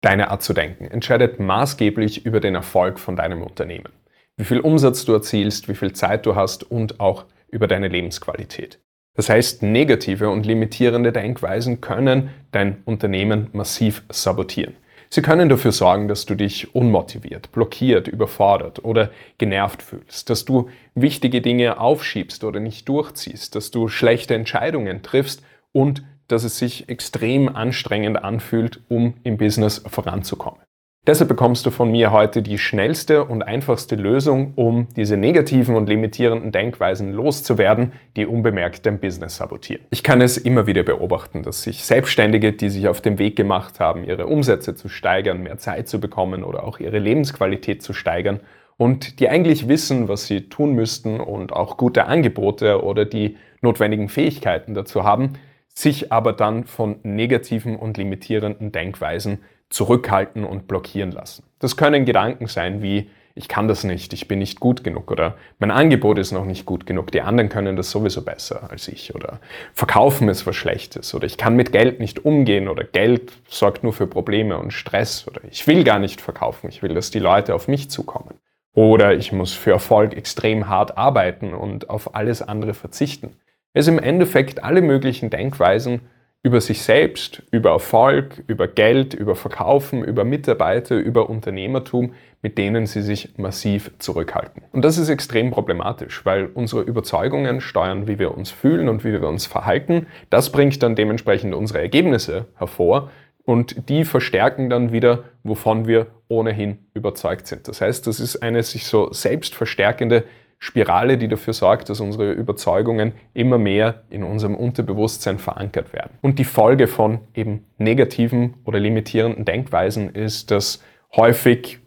Deine Art zu denken entscheidet maßgeblich über den Erfolg von deinem Unternehmen. Wie viel Umsatz du erzielst, wie viel Zeit du hast und auch über deine Lebensqualität. Das heißt, negative und limitierende Denkweisen können dein Unternehmen massiv sabotieren. Sie können dafür sorgen, dass du dich unmotiviert, blockiert, überfordert oder genervt fühlst, dass du wichtige Dinge aufschiebst oder nicht durchziehst, dass du schlechte Entscheidungen triffst und dass es sich extrem anstrengend anfühlt, um im Business voranzukommen. Deshalb bekommst du von mir heute die schnellste und einfachste Lösung, um diese negativen und limitierenden Denkweisen loszuwerden, die unbemerkt dein Business sabotieren. Ich kann es immer wieder beobachten, dass sich Selbstständige, die sich auf den Weg gemacht haben, ihre Umsätze zu steigern, mehr Zeit zu bekommen oder auch ihre Lebensqualität zu steigern und die eigentlich wissen, was sie tun müssten und auch gute Angebote oder die notwendigen Fähigkeiten dazu haben, sich aber dann von negativen und limitierenden Denkweisen zurückhalten und blockieren lassen. Das können Gedanken sein wie, ich kann das nicht, ich bin nicht gut genug oder mein Angebot ist noch nicht gut genug, die anderen können das sowieso besser als ich oder verkaufen ist was Schlechtes oder ich kann mit Geld nicht umgehen oder Geld sorgt nur für Probleme und Stress oder ich will gar nicht verkaufen, ich will, dass die Leute auf mich zukommen. Oder ich muss für Erfolg extrem hart arbeiten und auf alles andere verzichten es im Endeffekt alle möglichen Denkweisen über sich selbst, über Erfolg, über Geld, über Verkaufen, über Mitarbeiter, über Unternehmertum, mit denen sie sich massiv zurückhalten. Und das ist extrem problematisch, weil unsere Überzeugungen steuern, wie wir uns fühlen und wie wir uns verhalten. Das bringt dann dementsprechend unsere Ergebnisse hervor und die verstärken dann wieder, wovon wir ohnehin überzeugt sind. Das heißt, das ist eine sich so selbst verstärkende Spirale, die dafür sorgt, dass unsere Überzeugungen immer mehr in unserem Unterbewusstsein verankert werden. Und die Folge von eben negativen oder limitierenden Denkweisen ist, dass häufig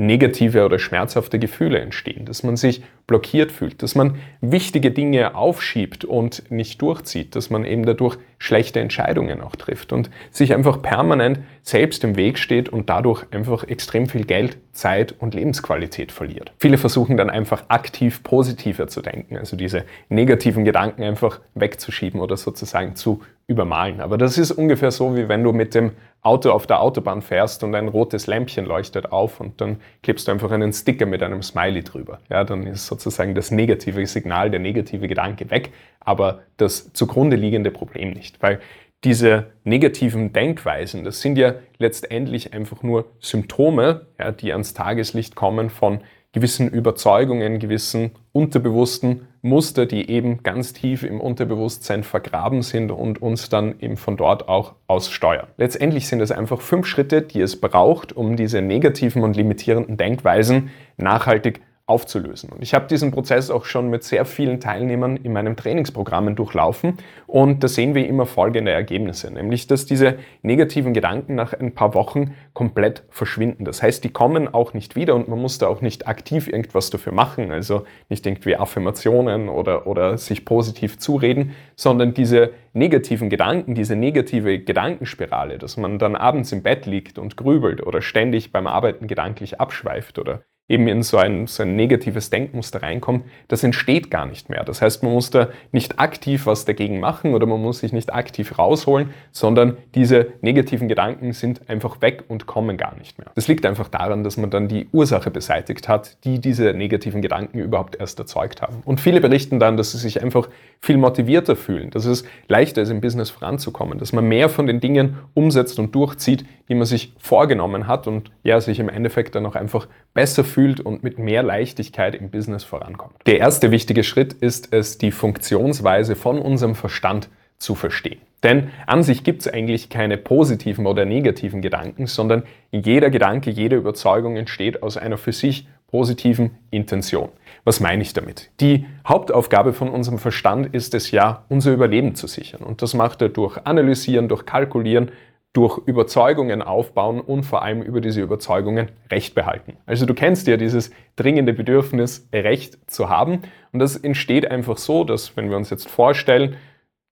negative oder schmerzhafte Gefühle entstehen, dass man sich blockiert fühlt, dass man wichtige Dinge aufschiebt und nicht durchzieht, dass man eben dadurch schlechte Entscheidungen auch trifft und sich einfach permanent selbst im Weg steht und dadurch einfach extrem viel Geld, Zeit und Lebensqualität verliert. Viele versuchen dann einfach aktiv positiver zu denken, also diese negativen Gedanken einfach wegzuschieben oder sozusagen zu übermalen. Aber das ist ungefähr so, wie wenn du mit dem Auto auf der Autobahn fährst und ein rotes Lämpchen leuchtet auf und dann klebst du einfach einen Sticker mit einem Smiley drüber. Ja, dann ist sozusagen das negative Signal, der negative Gedanke weg, aber das zugrunde liegende Problem nicht. Weil diese negativen Denkweisen, das sind ja letztendlich einfach nur Symptome, ja, die ans Tageslicht kommen von gewissen Überzeugungen, gewissen unterbewussten Muster, die eben ganz tief im Unterbewusstsein vergraben sind und uns dann eben von dort auch aussteuern. Letztendlich sind es einfach fünf Schritte, die es braucht, um diese negativen und limitierenden Denkweisen nachhaltig aufzulösen. Und ich habe diesen Prozess auch schon mit sehr vielen Teilnehmern in meinem Trainingsprogrammen durchlaufen und da sehen wir immer folgende Ergebnisse, nämlich dass diese negativen Gedanken nach ein paar Wochen komplett verschwinden. Das heißt, die kommen auch nicht wieder und man muss da auch nicht aktiv irgendwas dafür machen, also nicht irgendwie Affirmationen oder, oder sich positiv zureden, sondern diese negativen Gedanken, diese negative Gedankenspirale, dass man dann abends im Bett liegt und grübelt oder ständig beim Arbeiten gedanklich abschweift oder eben in so ein, so ein negatives Denkmuster reinkommt, das entsteht gar nicht mehr. Das heißt, man muss da nicht aktiv was dagegen machen oder man muss sich nicht aktiv rausholen, sondern diese negativen Gedanken sind einfach weg und kommen gar nicht mehr. Das liegt einfach daran, dass man dann die Ursache beseitigt hat, die diese negativen Gedanken überhaupt erst erzeugt haben. Und viele berichten dann, dass sie sich einfach viel motivierter fühlen, dass es leichter ist, im Business voranzukommen, dass man mehr von den Dingen umsetzt und durchzieht, die man sich vorgenommen hat und ja, sich im Endeffekt dann auch einfach besser fühlt und mit mehr Leichtigkeit im Business vorankommt. Der erste wichtige Schritt ist es, die Funktionsweise von unserem Verstand zu verstehen. Denn an sich gibt es eigentlich keine positiven oder negativen Gedanken, sondern jeder Gedanke, jede Überzeugung entsteht aus einer für sich positiven Intention. Was meine ich damit? Die Hauptaufgabe von unserem Verstand ist es ja, unser Überleben zu sichern. Und das macht er durch Analysieren, durch Kalkulieren, durch Überzeugungen aufbauen und vor allem über diese Überzeugungen Recht behalten. Also du kennst ja dieses dringende Bedürfnis, Recht zu haben. Und das entsteht einfach so, dass wenn wir uns jetzt vorstellen,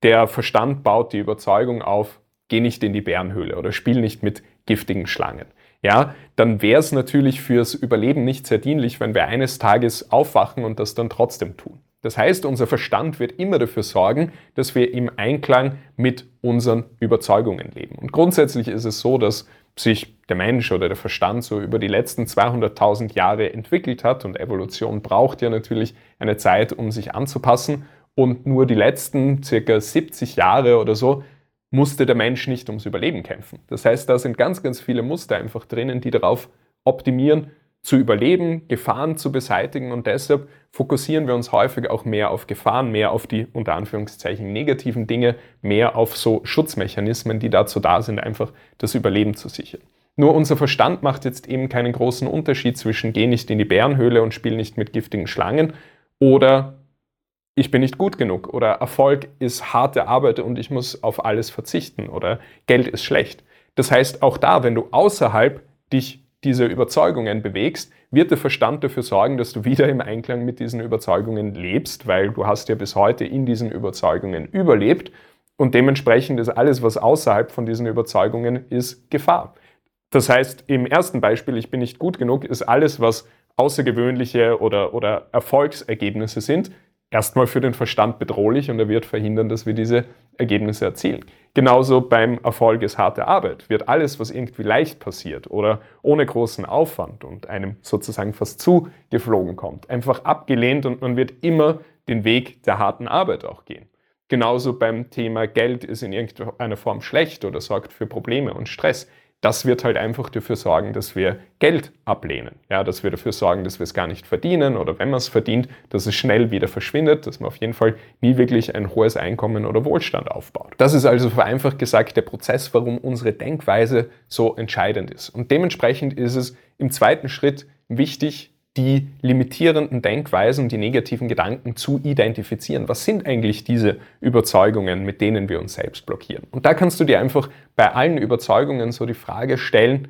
der Verstand baut die Überzeugung auf, geh nicht in die Bärenhöhle oder spiel nicht mit giftigen Schlangen. Ja, dann wäre es natürlich fürs Überleben nicht sehr dienlich, wenn wir eines Tages aufwachen und das dann trotzdem tun. Das heißt, unser Verstand wird immer dafür sorgen, dass wir im Einklang mit unseren Überzeugungen leben. Und grundsätzlich ist es so, dass sich der Mensch oder der Verstand so über die letzten 200.000 Jahre entwickelt hat und Evolution braucht ja natürlich eine Zeit, um sich anzupassen und nur die letzten circa 70 Jahre oder so musste der Mensch nicht ums Überleben kämpfen. Das heißt, da sind ganz, ganz viele Muster einfach drinnen, die darauf optimieren, zu überleben, Gefahren zu beseitigen und deshalb fokussieren wir uns häufig auch mehr auf Gefahren, mehr auf die unter Anführungszeichen negativen Dinge, mehr auf so Schutzmechanismen, die dazu da sind, einfach das Überleben zu sichern. Nur unser Verstand macht jetzt eben keinen großen Unterschied zwischen geh nicht in die Bärenhöhle und spiel nicht mit giftigen Schlangen oder ich bin nicht gut genug oder Erfolg ist harte Arbeit und ich muss auf alles verzichten oder Geld ist schlecht. Das heißt, auch da, wenn du außerhalb dich dieser Überzeugungen bewegst, wird der Verstand dafür sorgen, dass du wieder im Einklang mit diesen Überzeugungen lebst, weil du hast ja bis heute in diesen Überzeugungen überlebt und dementsprechend ist alles, was außerhalb von diesen Überzeugungen ist, Gefahr. Das heißt, im ersten Beispiel, ich bin nicht gut genug, ist alles, was außergewöhnliche oder, oder Erfolgsergebnisse sind, erstmal für den Verstand bedrohlich und er wird verhindern, dass wir diese Ergebnisse erzielen. Genauso beim Erfolg ist harte Arbeit. Wird alles, was irgendwie leicht passiert oder ohne großen Aufwand und einem sozusagen fast zugeflogen kommt, einfach abgelehnt und man wird immer den Weg der harten Arbeit auch gehen. Genauso beim Thema Geld ist in irgendeiner Form schlecht oder sorgt für Probleme und Stress das wird halt einfach dafür sorgen, dass wir Geld ablehnen. Ja, dass wir dafür sorgen, dass wir es gar nicht verdienen oder wenn man es verdient, dass es schnell wieder verschwindet, dass man auf jeden Fall nie wirklich ein hohes Einkommen oder Wohlstand aufbaut. Das ist also vereinfacht gesagt der Prozess, warum unsere Denkweise so entscheidend ist. Und dementsprechend ist es im zweiten Schritt wichtig, die limitierenden Denkweisen, die negativen Gedanken zu identifizieren. Was sind eigentlich diese Überzeugungen, mit denen wir uns selbst blockieren? Und da kannst du dir einfach bei allen Überzeugungen so die Frage stellen,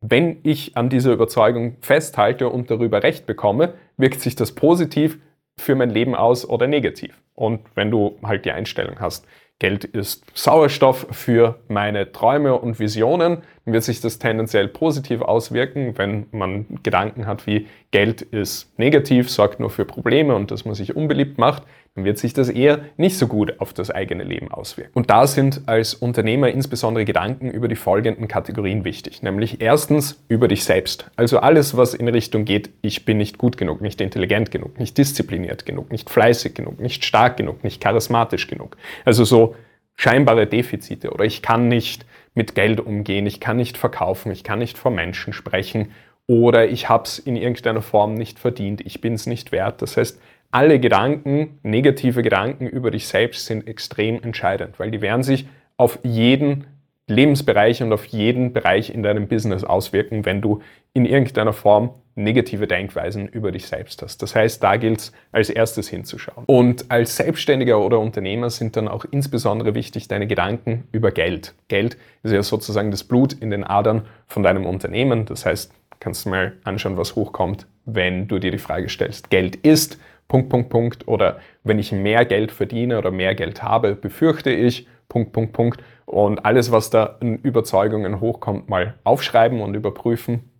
wenn ich an dieser Überzeugung festhalte und darüber Recht bekomme, wirkt sich das positiv für mein Leben aus oder negativ? Und wenn du halt die Einstellung hast, Geld ist Sauerstoff für meine Träume und Visionen, dann wird sich das tendenziell positiv auswirken, wenn man Gedanken hat wie Geld ist negativ, sorgt nur für Probleme und dass man sich unbeliebt macht, wird sich das eher nicht so gut auf das eigene Leben auswirken. Und da sind als Unternehmer insbesondere Gedanken über die folgenden Kategorien wichtig, nämlich erstens über dich selbst. Also alles, was in Richtung geht, ich bin nicht gut genug, nicht intelligent genug, nicht diszipliniert genug, nicht fleißig genug, nicht stark genug, nicht charismatisch genug. Also so scheinbare Defizite oder ich kann nicht mit Geld umgehen, ich kann nicht verkaufen, ich kann nicht vor Menschen sprechen oder ich habe es in irgendeiner Form nicht verdient, ich bin es nicht wert. Das heißt, alle Gedanken, negative Gedanken über dich selbst sind extrem entscheidend, weil die werden sich auf jeden Lebensbereich und auf jeden Bereich in deinem Business auswirken, wenn du in irgendeiner Form negative Denkweisen über dich selbst hast. Das heißt, da gilt es als erstes hinzuschauen. Und als Selbstständiger oder Unternehmer sind dann auch insbesondere wichtig deine Gedanken über Geld. Geld ist ja sozusagen das Blut in den Adern von deinem Unternehmen. Das heißt, kannst du mal anschauen, was hochkommt, wenn du dir die Frage stellst, Geld ist Punkt, Punkt, Punkt. Oder wenn ich mehr Geld verdiene oder mehr Geld habe, befürchte ich, Punkt, Punkt, Punkt. Und alles, was da in Überzeugungen hochkommt, mal aufschreiben und überprüfen.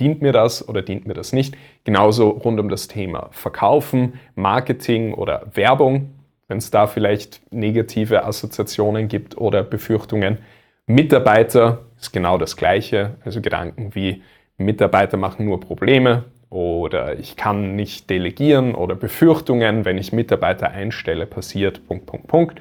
Dient mir das oder dient mir das nicht? Genauso rund um das Thema Verkaufen, Marketing oder Werbung, wenn es da vielleicht negative Assoziationen gibt oder Befürchtungen. Mitarbeiter ist genau das Gleiche, also Gedanken wie Mitarbeiter machen nur Probleme, oder ich kann nicht delegieren oder Befürchtungen, wenn ich Mitarbeiter einstelle, passiert, Punkt, Punkt, Punkt.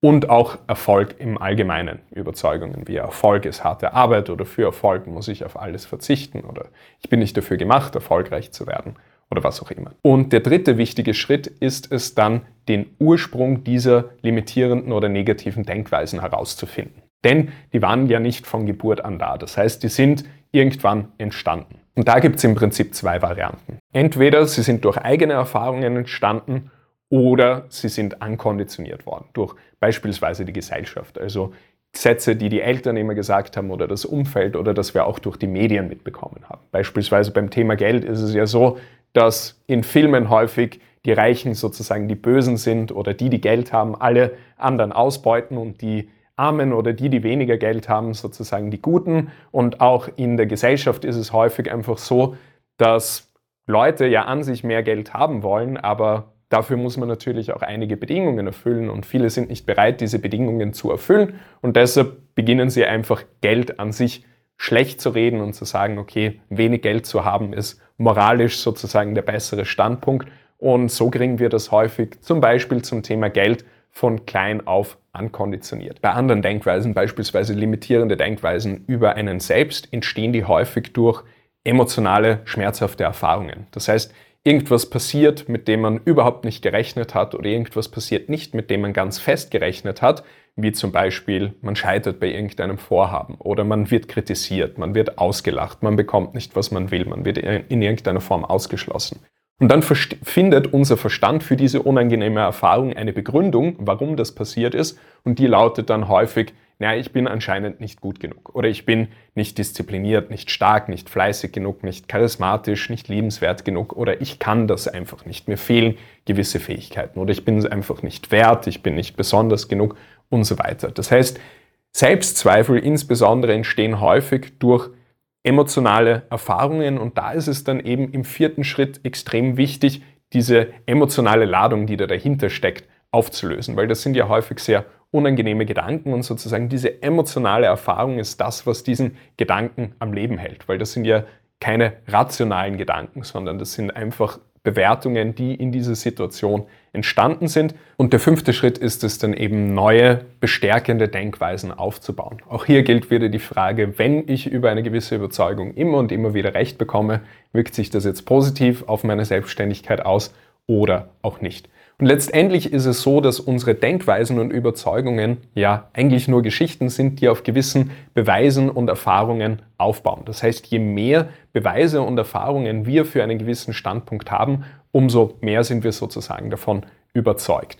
Und auch Erfolg im Allgemeinen. Überzeugungen wie Erfolg ist harte Arbeit oder für Erfolg muss ich auf alles verzichten oder ich bin nicht dafür gemacht, erfolgreich zu werden oder was auch immer. Und der dritte wichtige Schritt ist es dann, den Ursprung dieser limitierenden oder negativen Denkweisen herauszufinden. Denn die waren ja nicht von Geburt an da. Das heißt, die sind irgendwann entstanden. Und da gibt es im Prinzip zwei Varianten. Entweder sie sind durch eigene Erfahrungen entstanden oder sie sind ankonditioniert worden durch beispielsweise die Gesellschaft. Also Sätze, die die Eltern immer gesagt haben oder das Umfeld oder das wir auch durch die Medien mitbekommen haben. Beispielsweise beim Thema Geld ist es ja so, dass in Filmen häufig die Reichen sozusagen die Bösen sind oder die, die Geld haben, alle anderen ausbeuten und die Armen oder die, die weniger Geld haben, sozusagen die Guten. Und auch in der Gesellschaft ist es häufig einfach so, dass Leute ja an sich mehr Geld haben wollen, aber Dafür muss man natürlich auch einige Bedingungen erfüllen. Und viele sind nicht bereit, diese Bedingungen zu erfüllen. Und deshalb beginnen sie einfach Geld an sich schlecht zu reden und zu sagen, okay, wenig Geld zu haben ist moralisch sozusagen der bessere Standpunkt. Und so kriegen wir das häufig zum Beispiel zum Thema Geld von klein auf ankonditioniert. Bei anderen Denkweisen, beispielsweise limitierende Denkweisen über einen selbst, entstehen die häufig durch emotionale, schmerzhafte Erfahrungen. Das heißt, irgendwas passiert, mit dem man überhaupt nicht gerechnet hat oder irgendwas passiert nicht, mit dem man ganz fest gerechnet hat, wie zum Beispiel man scheitert bei irgendeinem Vorhaben oder man wird kritisiert, man wird ausgelacht, man bekommt nicht, was man will, man wird in irgendeiner Form ausgeschlossen. Und dann findet unser Verstand für diese unangenehme Erfahrung eine Begründung, warum das passiert ist. Und die lautet dann häufig, naja, ich bin anscheinend nicht gut genug. Oder ich bin nicht diszipliniert, nicht stark, nicht fleißig genug, nicht charismatisch, nicht liebenswert genug. Oder ich kann das einfach nicht. Mir fehlen gewisse Fähigkeiten. Oder ich bin es einfach nicht wert, ich bin nicht besonders genug und so weiter. Das heißt, Selbstzweifel insbesondere entstehen häufig durch emotionale Erfahrungen. Und da ist es dann eben im vierten Schritt extrem wichtig, diese emotionale Ladung, die da dahinter steckt, aufzulösen, weil das sind ja häufig sehr unangenehme Gedanken und sozusagen diese emotionale Erfahrung ist das, was diesen Gedanken am Leben hält, weil das sind ja keine rationalen Gedanken, sondern das sind einfach Bewertungen, die in dieser Situation entstanden sind. Und der fünfte Schritt ist es dann eben neue, bestärkende Denkweisen aufzubauen. Auch hier gilt wieder die Frage, wenn ich über eine gewisse Überzeugung immer und immer wieder recht bekomme, wirkt sich das jetzt positiv auf meine Selbstständigkeit aus oder auch nicht. Und letztendlich ist es so, dass unsere Denkweisen und Überzeugungen ja eigentlich nur Geschichten sind, die auf gewissen Beweisen und Erfahrungen aufbauen. Das heißt, je mehr Beweise und Erfahrungen wir für einen gewissen Standpunkt haben, umso mehr sind wir sozusagen davon überzeugt.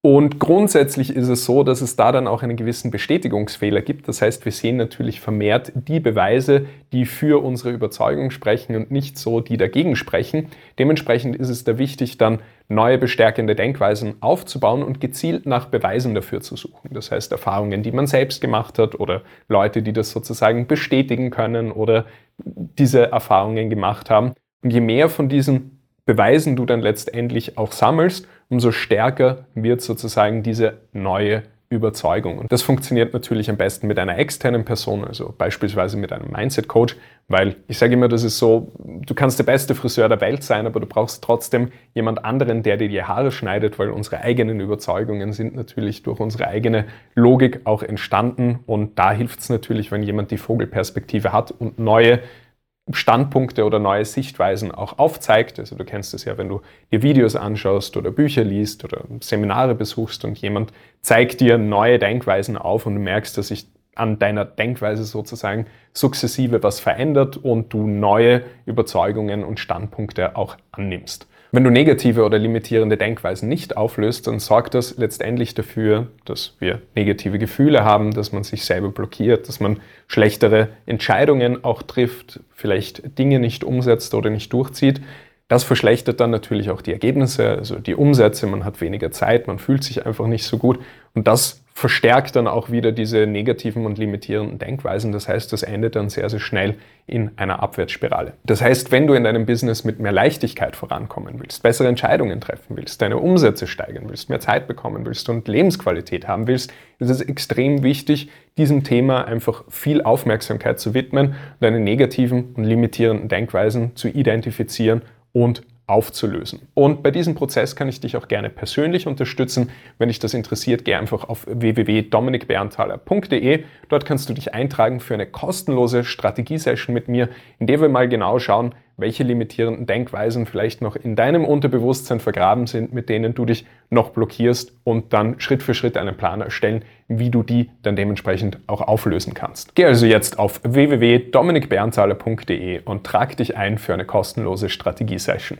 Und grundsätzlich ist es so, dass es da dann auch einen gewissen Bestätigungsfehler gibt. Das heißt, wir sehen natürlich vermehrt die Beweise, die für unsere Überzeugung sprechen und nicht so, die dagegen sprechen. Dementsprechend ist es da wichtig, dann neue bestärkende Denkweisen aufzubauen und gezielt nach Beweisen dafür zu suchen. Das heißt, Erfahrungen, die man selbst gemacht hat oder Leute, die das sozusagen bestätigen können oder diese Erfahrungen gemacht haben. Und je mehr von diesen Beweisen du dann letztendlich auch sammelst, umso stärker wird sozusagen diese neue Überzeugung. Und das funktioniert natürlich am besten mit einer externen Person, also beispielsweise mit einem Mindset-Coach, weil ich sage immer, das ist so, du kannst der beste Friseur der Welt sein, aber du brauchst trotzdem jemand anderen, der dir die Haare schneidet, weil unsere eigenen Überzeugungen sind natürlich durch unsere eigene Logik auch entstanden. Und da hilft es natürlich, wenn jemand die Vogelperspektive hat und neue Standpunkte oder neue Sichtweisen auch aufzeigt. Also du kennst es ja, wenn du dir Videos anschaust oder Bücher liest oder Seminare besuchst und jemand zeigt dir neue Denkweisen auf und du merkst, dass sich an deiner Denkweise sozusagen sukzessive was verändert und du neue Überzeugungen und Standpunkte auch annimmst. Wenn du negative oder limitierende Denkweisen nicht auflöst, dann sorgt das letztendlich dafür, dass wir negative Gefühle haben, dass man sich selber blockiert, dass man schlechtere Entscheidungen auch trifft, vielleicht Dinge nicht umsetzt oder nicht durchzieht. Das verschlechtert dann natürlich auch die Ergebnisse, also die Umsätze, man hat weniger Zeit, man fühlt sich einfach nicht so gut und das verstärkt dann auch wieder diese negativen und limitierenden Denkweisen. Das heißt, das endet dann sehr, sehr schnell in einer Abwärtsspirale. Das heißt, wenn du in deinem Business mit mehr Leichtigkeit vorankommen willst, bessere Entscheidungen treffen willst, deine Umsätze steigern willst, mehr Zeit bekommen willst und Lebensqualität haben willst, ist es extrem wichtig, diesem Thema einfach viel Aufmerksamkeit zu widmen deine negativen und limitierenden Denkweisen zu identifizieren und aufzulösen. Und bei diesem Prozess kann ich dich auch gerne persönlich unterstützen. Wenn dich das interessiert, geh einfach auf www.dominikberntaler.de. Dort kannst du dich eintragen für eine kostenlose Strategiesession mit mir, in der wir mal genau schauen, welche limitierenden Denkweisen vielleicht noch in deinem Unterbewusstsein vergraben sind, mit denen du dich noch blockierst und dann Schritt für Schritt einen Plan erstellen, wie du die dann dementsprechend auch auflösen kannst. Geh also jetzt auf www.dominikberntaler.de und trag dich ein für eine kostenlose Strategiesession.